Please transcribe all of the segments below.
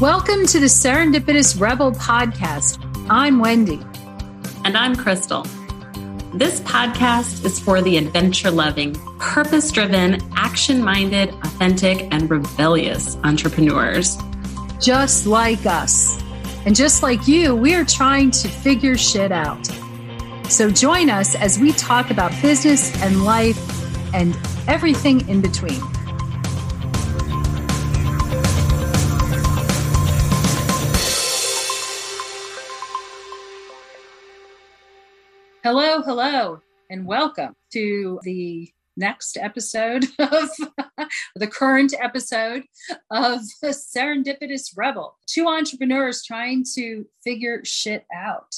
Welcome to the Serendipitous Rebel podcast. I'm Wendy. And I'm Crystal. This podcast is for the adventure loving, purpose driven, action minded, authentic, and rebellious entrepreneurs. Just like us. And just like you, we are trying to figure shit out. So join us as we talk about business and life and everything in between. Hello, hello, and welcome to the next episode of the current episode of Serendipitous Rebel. Two entrepreneurs trying to figure shit out.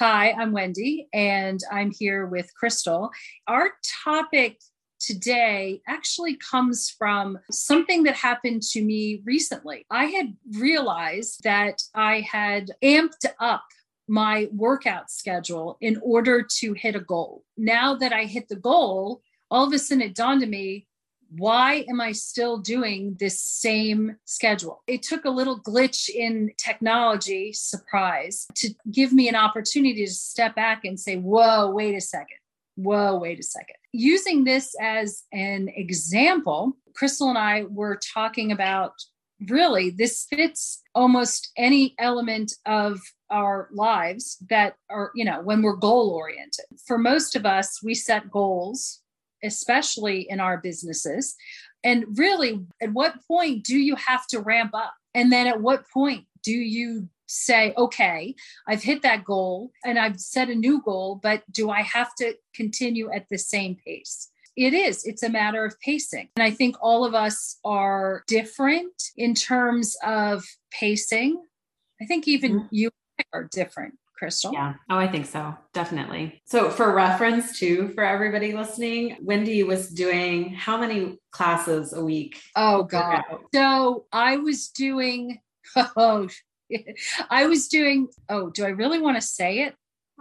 Hi, I'm Wendy, and I'm here with Crystal. Our topic today actually comes from something that happened to me recently. I had realized that I had amped up my workout schedule in order to hit a goal. Now that I hit the goal, all of a sudden it dawned on me why am I still doing this same schedule? It took a little glitch in technology, surprise, to give me an opportunity to step back and say, whoa, wait a second. Whoa, wait a second. Using this as an example, Crystal and I were talking about really this fits almost any element of our lives that are, you know, when we're goal oriented. For most of us, we set goals, especially in our businesses. And really, at what point do you have to ramp up? And then at what point do you say, okay, I've hit that goal and I've set a new goal, but do I have to continue at the same pace? It is. It's a matter of pacing. And I think all of us are different in terms of pacing. I think even mm-hmm. you are different. Crystal? Yeah. Oh, I think so. Definitely. So, for reference, too, for everybody listening, Wendy was doing how many classes a week? Oh, God. So, I was doing, oh, I was doing, oh, do I really want to say it?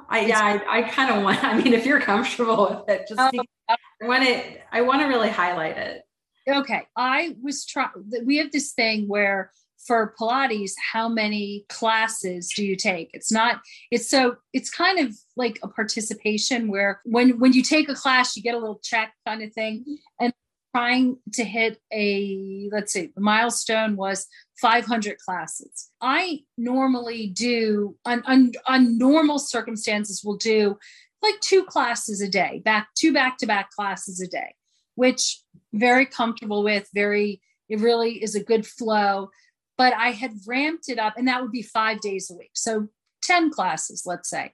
I, yeah, I, I kind of want, I mean, if you're comfortable with it, just oh, I want it, I want to really highlight it. Okay. I was trying, we have this thing where for Pilates, how many classes do you take? It's not, it's so, it's kind of like a participation where when, when you take a class, you get a little check kind of thing. Mm-hmm. And trying to hit a, let's see, the milestone was 500 classes. I normally do, on, on, on normal circumstances, will do like two classes a day, back two back to back classes a day, which very comfortable with, very, it really is a good flow but I had ramped it up, and that would be five days a week. So 10 classes, let's say.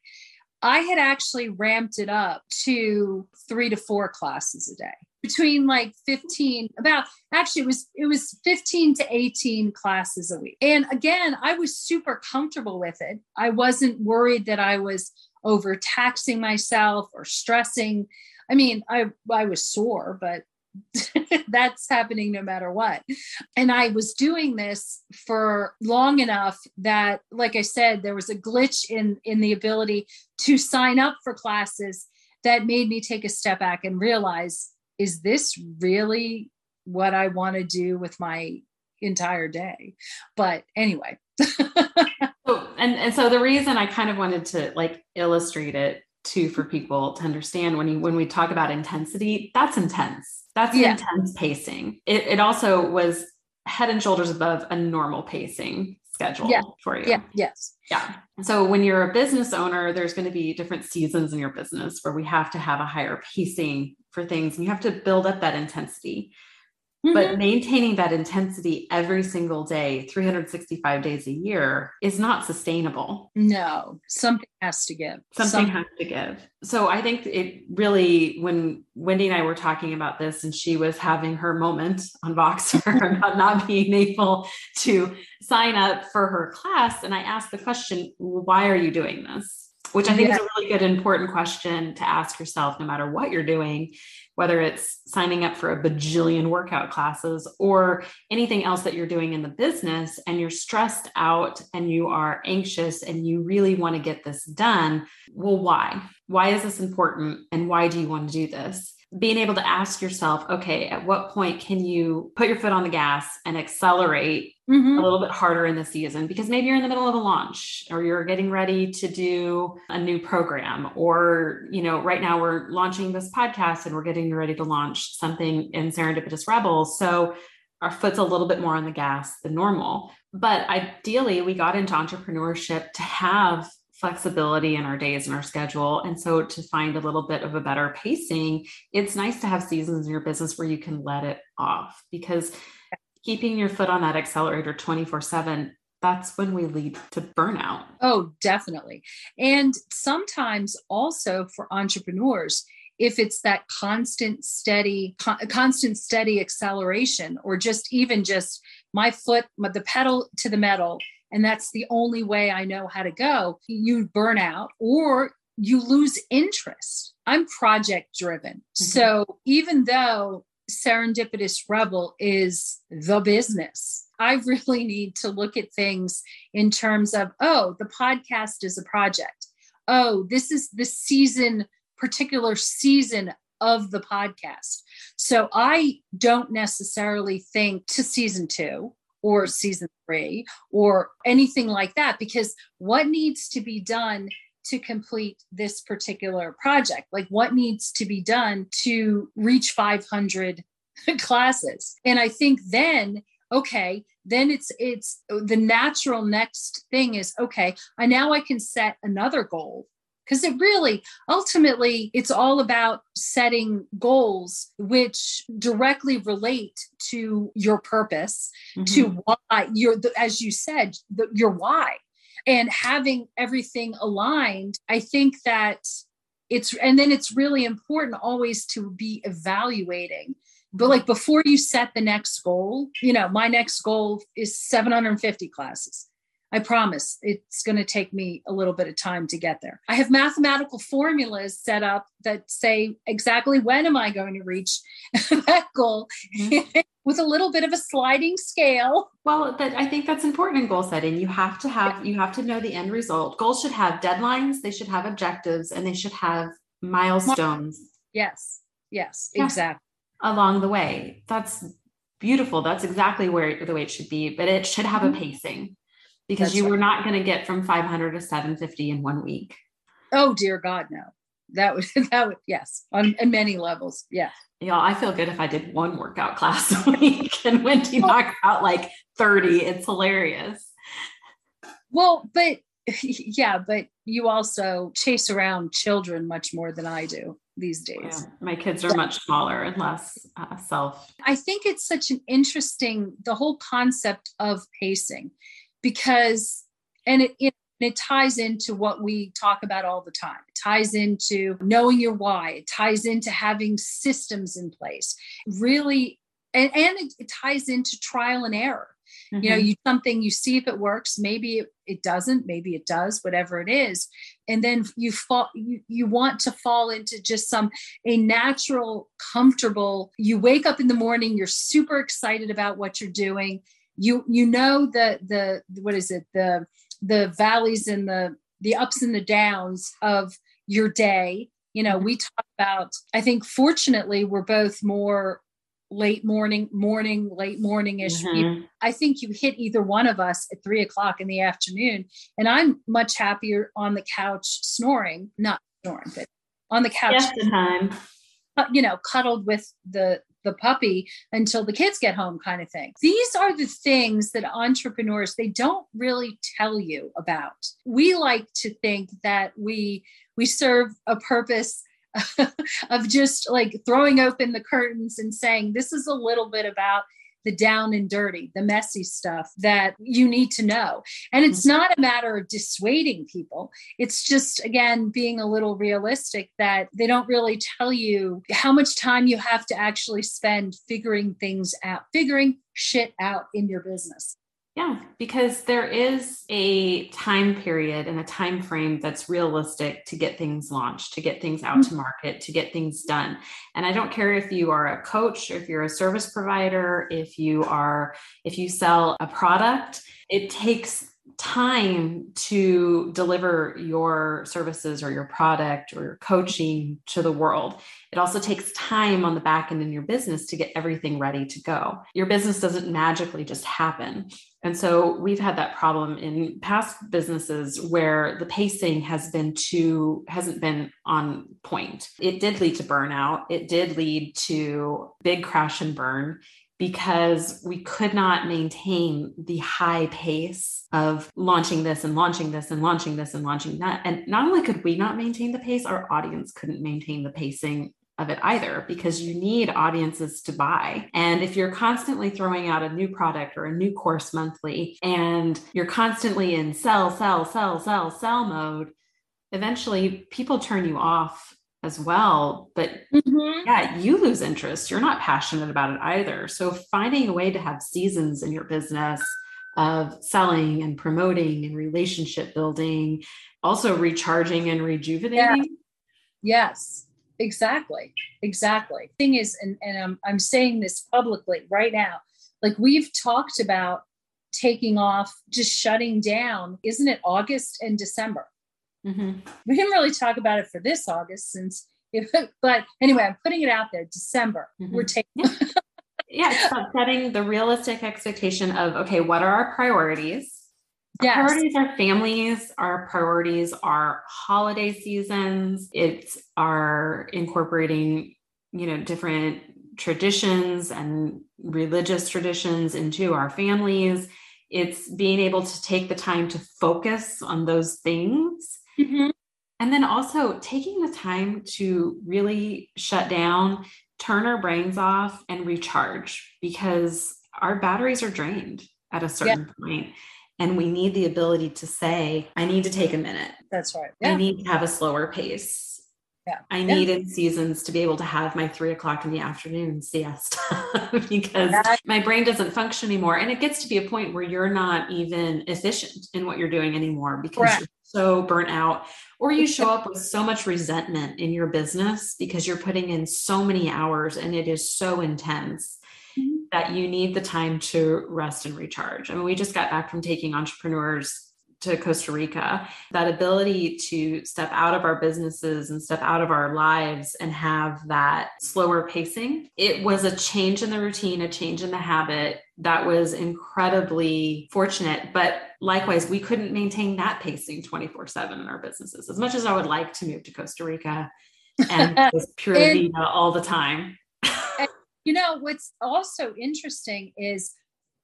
I had actually ramped it up to three to four classes a day between like 15 about actually it was it was 15 to 18 classes a week. And again i was super comfortable with it. I wasn't worried that i was overtaxing myself or stressing. I mean i i was sore but that's happening no matter what. And I was doing this for long enough that, like I said, there was a glitch in, in the ability to sign up for classes that made me take a step back and realize is this really what I want to do with my entire day? But anyway. so, and, and so the reason I kind of wanted to like illustrate it too for people to understand when you when we talk about intensity, that's intense that's yeah. intense pacing. It, it also was head and shoulders above a normal pacing schedule yeah. for you. Yeah. Yes. Yeah. So when you're a business owner, there's going to be different seasons in your business where we have to have a higher pacing for things and you have to build up that intensity. Mm-hmm. But maintaining that intensity every single day, 365 days a year, is not sustainable. No, something has to give. Something, has to give. So I think it really, when Wendy and I were talking about this, and she was having her moment on Voxer about not being able to sign up for her class, and I asked the question, why are you doing this? Which I think yeah. is a really good, important question to ask yourself, no matter what you're doing whether it's signing up for a bajillion workout classes or anything else that you're doing in the business and you're stressed out and you are anxious and you really want to get this done. Well, why? Why is this important? And why do you want to do this? Being able to ask yourself, okay, at what point can you put your foot on the gas and accelerate mm-hmm. a little bit harder in the season? Because maybe you're in the middle of a launch or you're getting ready to do a new program, or, you know, right now we're launching this podcast and we're getting ready to launch something in Serendipitous Rebels. So our foot's a little bit more on the gas than normal. But ideally, we got into entrepreneurship to have flexibility in our days and our schedule. And so to find a little bit of a better pacing, it's nice to have seasons in your business where you can let it off because keeping your foot on that accelerator 24 7 that's when we lead to burnout. Oh, definitely. And sometimes also for entrepreneurs, if it's that constant steady constant steady acceleration or just even just my foot the pedal to the metal and that's the only way I know how to go, you burn out or you lose interest. I'm project driven. Mm-hmm. So even though Serendipitous Rebel is the business, I really need to look at things in terms of, oh, the podcast is a project. Oh, this is the season, particular season of the podcast. So I don't necessarily think to season two or season three or anything like that because what needs to be done to complete this particular project? Like what needs to be done to reach 500 classes? And i think then okay then it's it's the natural next thing is okay i now i can set another goal because it really ultimately it's all about setting goals which directly relate to your purpose mm-hmm. to why you're as you said the, your why. And having everything aligned i think that it's and then it's really important always to be evaluating. But like before you set the next goal you know my next goal is 750 classes I promise it's going to take me a little bit of time to get there. I have mathematical formulas set up that say exactly when am I going to reach that goal mm-hmm. with a little bit of a sliding scale. Well, that I think that's important in goal setting. You have to have you have to know the end result. Goals should have deadlines, they should have objectives, and they should have milestones. Yes. Yes, yeah. exactly. Along the way. That's beautiful. That's exactly where the way it should be, but it should have mm-hmm. a pacing because That's you right. were not going to get from 500 to 750 in one week. Oh dear God, no. That would that would yes on, on many levels. Yeah. Yeah, I feel good if I did one workout class a week and Wendy well, knocked out like 30. It's hilarious. Well, but yeah, but you also chase around children much more than I do these days. Yeah, my kids are much smaller and less uh, self. I think it's such an interesting the whole concept of pacing because and it, it it ties into what we talk about all the time. It ties into knowing your why. It ties into having systems in place. Really, and, and it, it ties into trial and error. Mm-hmm. You know, mm-hmm. you something you see if it works. Maybe it, it doesn't. Maybe it does. Whatever it is, and then you fall. You you want to fall into just some a natural, comfortable. You wake up in the morning. You're super excited about what you're doing you you know the the what is it? The the valleys and the the ups and the downs of your day. You know we talk about i think fortunately we're both more late morning morning late morningish. Mm-hmm. i think you hit either one of us at three o'clock in the afternoon and i'm much happier on the couch snoring not snoring but on the couch yes, time. Uh, you know cuddled with the the puppy until the kids get home kind of thing. These are the things that entrepreneurs they don't really tell you about. We like to think that we we serve a purpose of just like throwing open the curtains and saying this is a little bit about the down and dirty, the messy stuff that you need to know. And it's mm-hmm. not a matter of dissuading people. It's just, again, being a little realistic that they don't really tell you how much time you have to actually spend figuring things out, figuring shit out in your business. Yeah, because there is a time period and a time frame that's realistic to get things launched, to get things out mm-hmm. to market, to get things done. And I don't care if you are a coach, if you're a service provider, if you are if you sell a product, it takes time to deliver your services or your product or your coaching to the world. It also takes time on the back end in your business to get everything ready to go. Your business doesn't magically just happen. And so we've had that problem in past businesses where the pacing has been too, hasn't been on point. It did lead to burnout. It did lead to big crash and burn because we could not maintain the high pace of launching this and launching this and launching this and launching that. And not only could we not maintain the pace, our audience couldn't maintain the pacing of it either because you need audiences to buy. And if you're constantly throwing out a new product or a new course monthly and you're constantly in sell, sell, sell, sell, sell mode, eventually people turn you off as well. But mm-hmm. yeah, you lose interest. You're not passionate about it either. So finding a way to have seasons in your business of selling and promoting and relationship building, also recharging and rejuvenating. Yeah. Yes, exactly. Exactly. Thing is, and, and I'm, I'm saying this publicly right now, like we've talked about taking off, just shutting down, isn't it August and December? Mm-hmm. We didn't really talk about it for this August since, it, but anyway, I'm putting it out there. December, mm-hmm. we're taking. yeah, yeah it's about setting the realistic expectation of okay, what are our priorities? Yes. Our priorities are families. Our priorities are holiday seasons. It's our incorporating, you know, different traditions and religious traditions into our families. It's being able to take the time to focus on those things Mm-hmm. And then also taking the time to really shut down, turn our brains off, and recharge because our batteries are drained at a certain yeah. point, And we need the ability to say, I need to take a minute. That's right. Yeah. I need to have a slower pace. Yeah. I yeah. needed seasons to be able to have my three o'clock in the afternoon siesta because yeah. my brain doesn't function anymore. And it gets to be a point where you're not even efficient in what you're doing anymore because Correct. So burnt out or you show up with so much resentment in your business because you're putting in so many hours and it is so intense mm-hmm. that you need the time to rest and recharge. I mean, we just got back from taking entrepreneurs to Costa Rica, that ability to step out of our businesses and step out of our lives and have that slower pacing, it was a change in the routine, a change in the habit that was incredibly fortunate. But likewise, we couldn't maintain that pacing 24 7 in our businesses. As much as I would like to move to Costa Rica and pure and, vida all the time. and, you know, what's also interesting is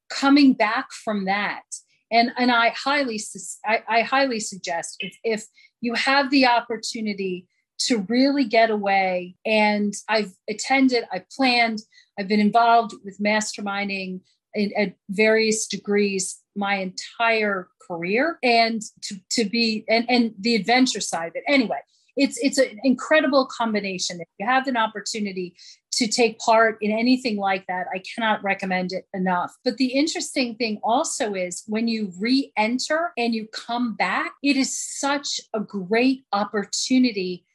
coming back from that and and i highly I, I, highly suggest if, if you have the opportunity to really get away and i've attended i've planned i've been involved with masterminding in, at various degrees my entire career and to, to be and, and the adventure side of it. Anyway it's it's an incredible combination. If you have an opportunity to take part in anything like that i cannot recommend it enough. But the interesting thing also is when you re-enter and you come back it is such a great opportunity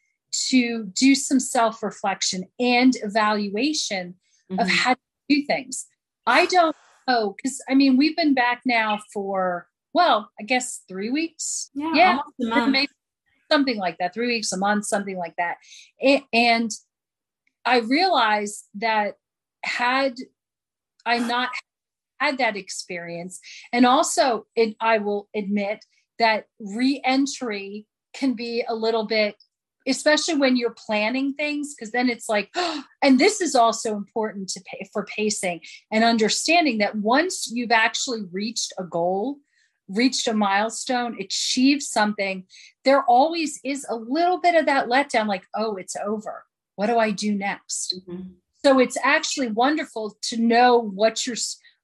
to do some self-reflection and evaluation mm-hmm. of how to do things. I don't Oh, know because i mean we've been back now for well i guess three weeks? Yeah, yeah. maybe something like that, three weeks a month, something like that. And I realized that had I not had that experience, and also it, I will admit that reentry can be a little bit especially when you're planning things because then it's like oh, and this is also important to pay for pacing and understanding that once you've actually reached a goal reached a milestone, achieved something, there always is a little bit of that letdown like, oh, it's over. What do I do next? Mm-hmm. So it's actually wonderful to know what you're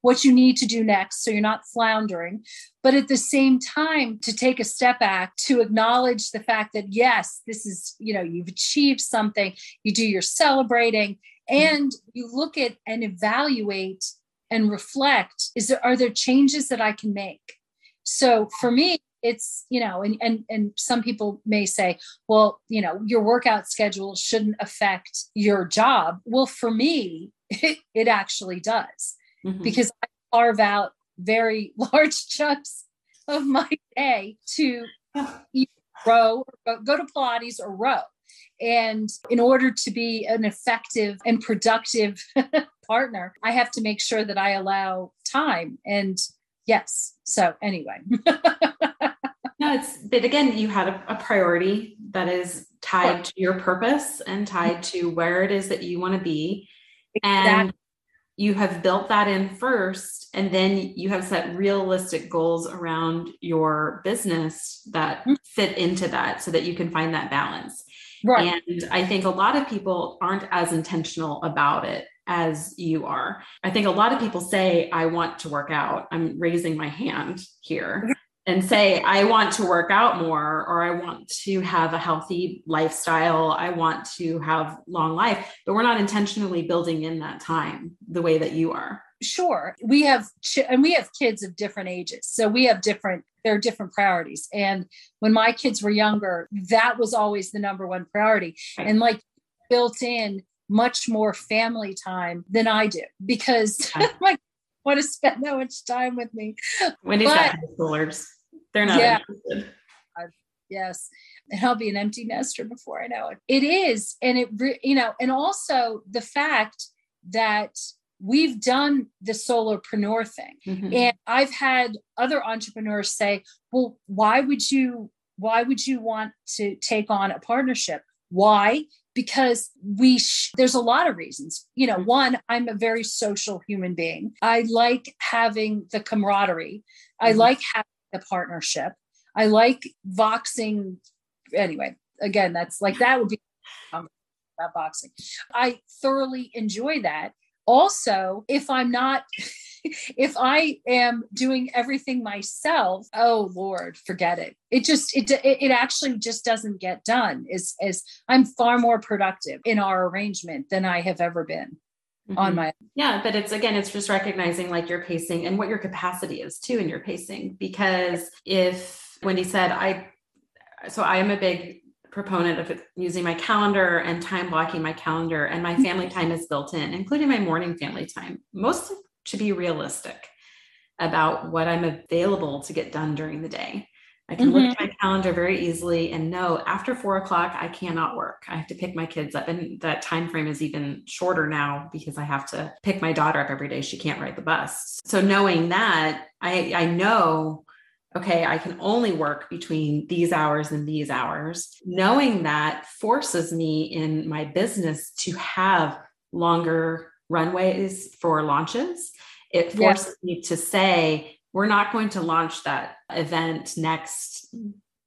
what you need to do next so you're not floundering. But at the same time to take a step back to acknowledge the fact that yes this is you know you've achieved something you do your celebrating and you look at and evaluate and reflect is there are there changes that i can make? So for me, it's you know and and and some people may say well you know your workout schedule shouldn't affect your job. Well for me it, it actually does mm-hmm. because i carve out very large chunks of my day to row, go to Pilates or row. And in order to be an effective and productive partner, I have to make sure that I allow time. And yes, so anyway. no, it's, but again, you had a, a priority that is tied to your purpose and tied to where it is that you want to be. Exactly. And you have built that in first and then you have set realistic goals around your business that mm-hmm. fit into that so that you can find that balance. Right. And i think a lot of people aren't as intentional about it as you are. I think a lot of people say i want to work out. I'm raising my hand here and say, I want to work out more, or I want to have a healthy lifestyle, I want to have long life, but we're not intentionally building in that time the way that you are. Sure. We have, ch- and we have kids of different ages. So we have different, there are different priorities. And when my kids were younger, that was always the number one priority. Right. And like built in much more family time than I do because my want to spend that much time with me. Wendy's but, got high schoolers. They're not yeah, interested. Uh, yes. And I'll be an empty nester before I know it. It is. And it, you know, and also the fact that we've done the solopreneur thing. Mm-hmm. And I've had other entrepreneurs say, well, why would you, why would you want to take on a partnership? Why? Because we sh- there's a lot of reasons. You know one i'm a very social human being. I like having the camaraderie. I mm-hmm. like having the partnership. I like voxing anyway again that's like that would be um, about boxing. I thoroughly enjoy that. Also if i'm not if I am doing everything myself, oh Lord, forget it. It just it it actually just doesn't get done. Is is I'm far more productive in our arrangement than I have ever been. Mm-hmm. on my yeah but it's again it's just recognizing like your pacing and what your capacity is too in your pacing because if wendy said i so i am a big proponent of using my calendar and time blocking my calendar and my family time is built in including my morning family time most to be realistic about what I'm available to get done during the day. I can mm-hmm. look at mm-hmm. my calendar very easily and know after four o'clock I cannot work. I have to pick my kids up, and that time frame is even shorter now because I have to pick my daughter up every day. She can't ride the bus. So knowing that, I I know okay, I can only work between these hours and these hours. Knowing that forces me in my business to have longer runways for launches. It forces yes. me to say, we're not going to launch that event next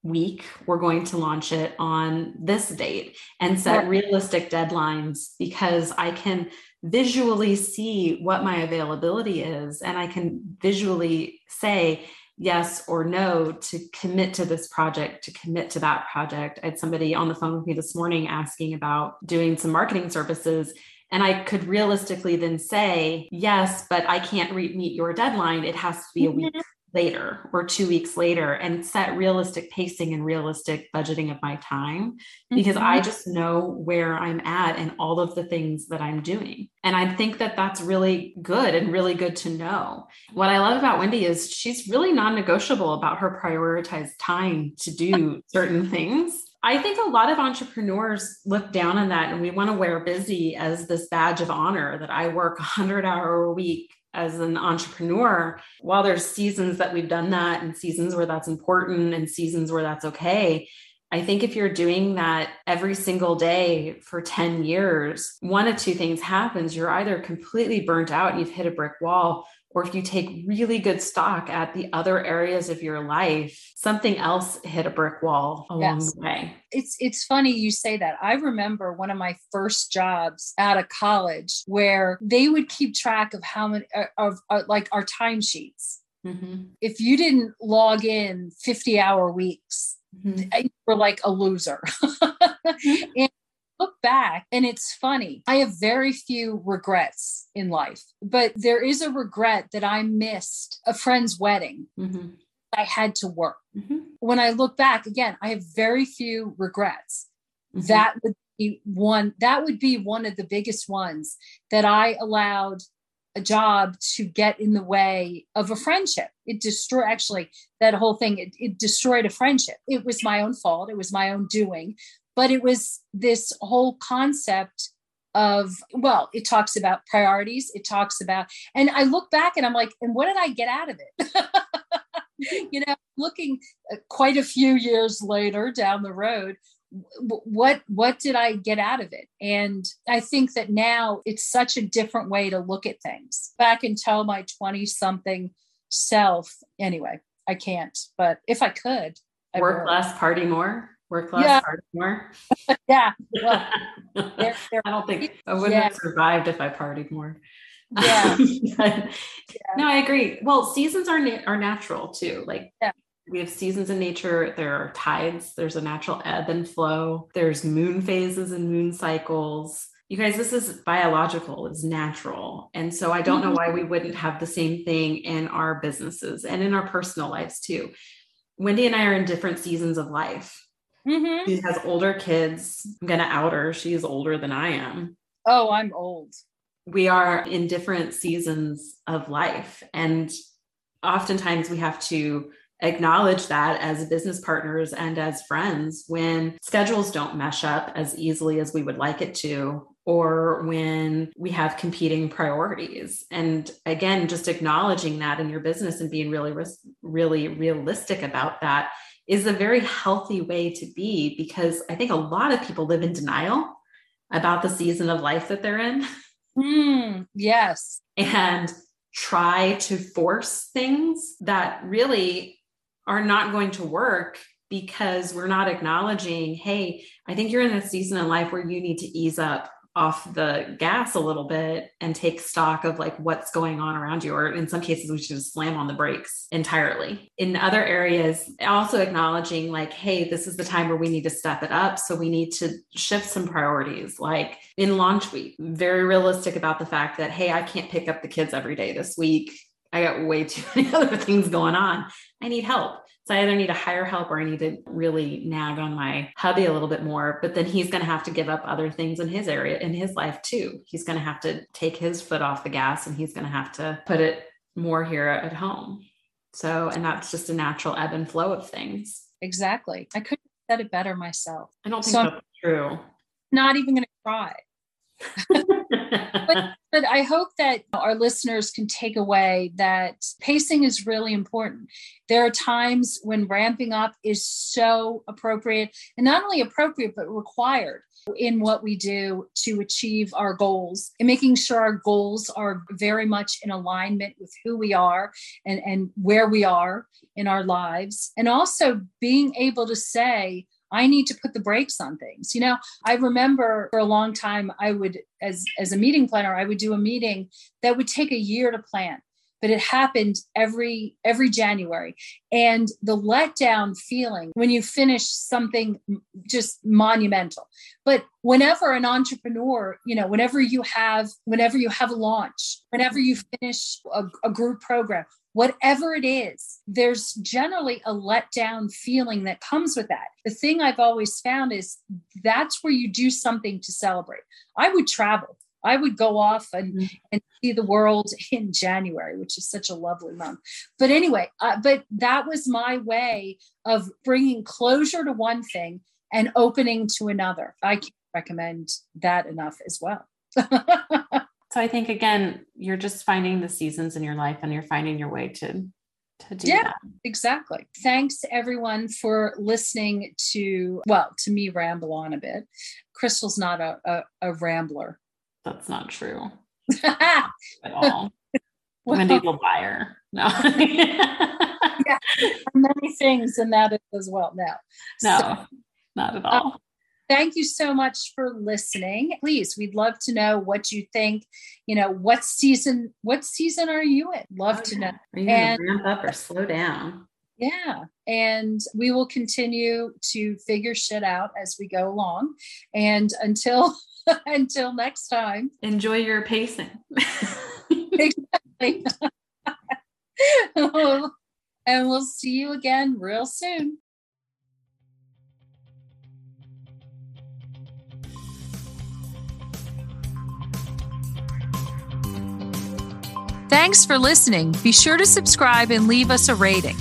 week. We're going to launch it on this date and set realistic deadlines because I can visually see what my availability is and I can visually say, yes or no to commit to this project, to commit to that project. I had somebody on the phone with me this morning asking about doing some marketing services. And I could realistically then say, yes, but I can't re- meet your deadline. It has to be a week mm-hmm. later or two weeks later and set realistic pacing and realistic budgeting of my time because mm-hmm. I just know where I'm at and all of the things that I'm doing. And I think that that's really good and really good to know. What I love about Wendy is she's really non negotiable about her prioritized time to do certain things. I think a lot of entrepreneurs look down on that and we want to wear busy as this badge of honor that I work 100 hour a week as an entrepreneur. While there's seasons that we've done that and seasons where that's important and seasons where that's okay, I think if you're doing that every single day for 10 years, one of two things happens. You're either completely burnt out and you've hit a brick wall, or if you take really good stock at the other areas of your life, something else hit a brick wall along yes. the way. It's it's funny you say that. I remember one of my first jobs out of college where they would keep track of how many uh, of, of, uh, like our timesheets. Mm-hmm. If you didn't log in 50 hour weeks, mm-hmm. you were like a loser. mm-hmm. and look back and it's funny. I have very few regrets in life, but there is a regret that I missed a friend's wedding. Mm-hmm. I had to work. Mm-hmm. When I look back again, I have very few regrets. Mm-hmm. That would be one that would be one of the biggest ones that I allowed a job to get in the way of a friendship. It destroyed actually that whole thing, it, it destroyed a friendship. It was my own fault, it was my own doing, but it was this whole concept of well it talks about priorities it talks about and i look back and i'm like and what did i get out of it? You know looking uh, quite a few years later down the road what what did i get out of it? And i think that now it's such a different way to look at things. Back and tell my 20 something self anyway i can't but if i could I work would. less party more work less yeah. party more yeah well, they're, they're, i don't think i wouldn't yeah. have survived if i partied more yeah. yeah. no i agree well seasons are na- are natural too like yeah we have seasons in nature there are tides there's a natural ebb and flow there's moon phases and moon cycles you guys this is biological it's natural and so i don't know why we wouldn't have the same thing in our businesses and in our personal lives too wendy and i are in different seasons of life mm-hmm. she has older kids. I'm gonna out her. She's older than i am. Oh i'm old. We are in different seasons of life and oftentimes we have to acknowledge that as business partners and as friends when schedules don't mesh up as easily as we would like it to or when we have competing priorities. And again just acknowledging that in your business and being really really realistic about that is a very healthy way to be because i think a lot of people live in denial about the season of life that they're in. Mm, yes. And try to force things that really are not going to work because we're not acknowledging, hey, I think you're in a season in life where you need to ease up off the gas a little bit and take stock of like what's going on around you or in some cases we should just slam on the brakes entirely in other areas also acknowledging like hey this is the time where we need to step it up so we need to shift some priorities like in launch week very realistic about the fact that hey i can't pick up the kids every day this week I got way too many other things going on. I need help. So I either need to hire help or I need to really nag on my hubby a little bit more. But then he's going to have to give up other things in his area, in his life too. He's going to have to take his foot off the gas and he's going to have to put it more here at home. So, and that's just a natural ebb and flow of things. Exactly. I couldn't have said it better myself. I don't think so that's true. Not even going to try. But, but I hope that our listeners can take away that pacing is really important. There are times when ramping up is so appropriate and not only appropriate, but required in what we do to achieve our goals and making sure our goals are very much in alignment with who we are and, and where we are in our lives. And also being able to say, I need to put the brakes on things. You know, I remember for a long time I would as as a meeting planner, I would do a meeting that would take a year to plan but it happened every every january and the letdown feeling when you finish something just monumental but whenever an entrepreneur you know whenever you have whenever you have a launch whenever you finish a, a group program whatever it is, there's generally a letdown feeling that comes with that. The thing I've always found is that's where you do something to celebrate. I would travel. I would go off and, mm-hmm. and see the world in January, which is such a lovely month. But anyway, uh, but that was my way of bringing closure to one thing and opening to another. I can't recommend that enough as well. So I think again, you're just finding the seasons in your life and you're finding your way to to do yeah, that. Exactly. Thanks everyone for listening to well, to me ramble on a bit. Crystal's not a, a, a rambler. That's not true. at all. well, Wendy will buy her. No. yeah, many things and that as well. No. No, so, not at uh, all. Thank you so much for listening. Please, we'd love to know what you think. You know, what season? What season are you in? Love oh, to know. Are you and, ramp up or slow down? Yeah, and we will continue to figure shit out as we go along. And until until next time, enjoy your pacing. exactly. and we'll see you again real soon. Thanks for listening. Be sure to subscribe and leave us a rating.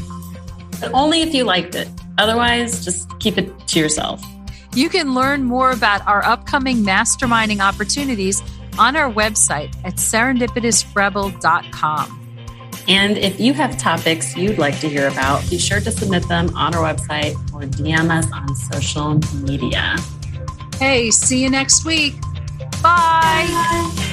But only if you liked it. Otherwise, just keep it to yourself. You can learn more about our upcoming masterminding opportunities on our website at serendipitousrebel.com. And if you have topics you'd like to hear about, be sure to submit them on our website or DM us on social media. Hey, see you next week. Bye. Bye.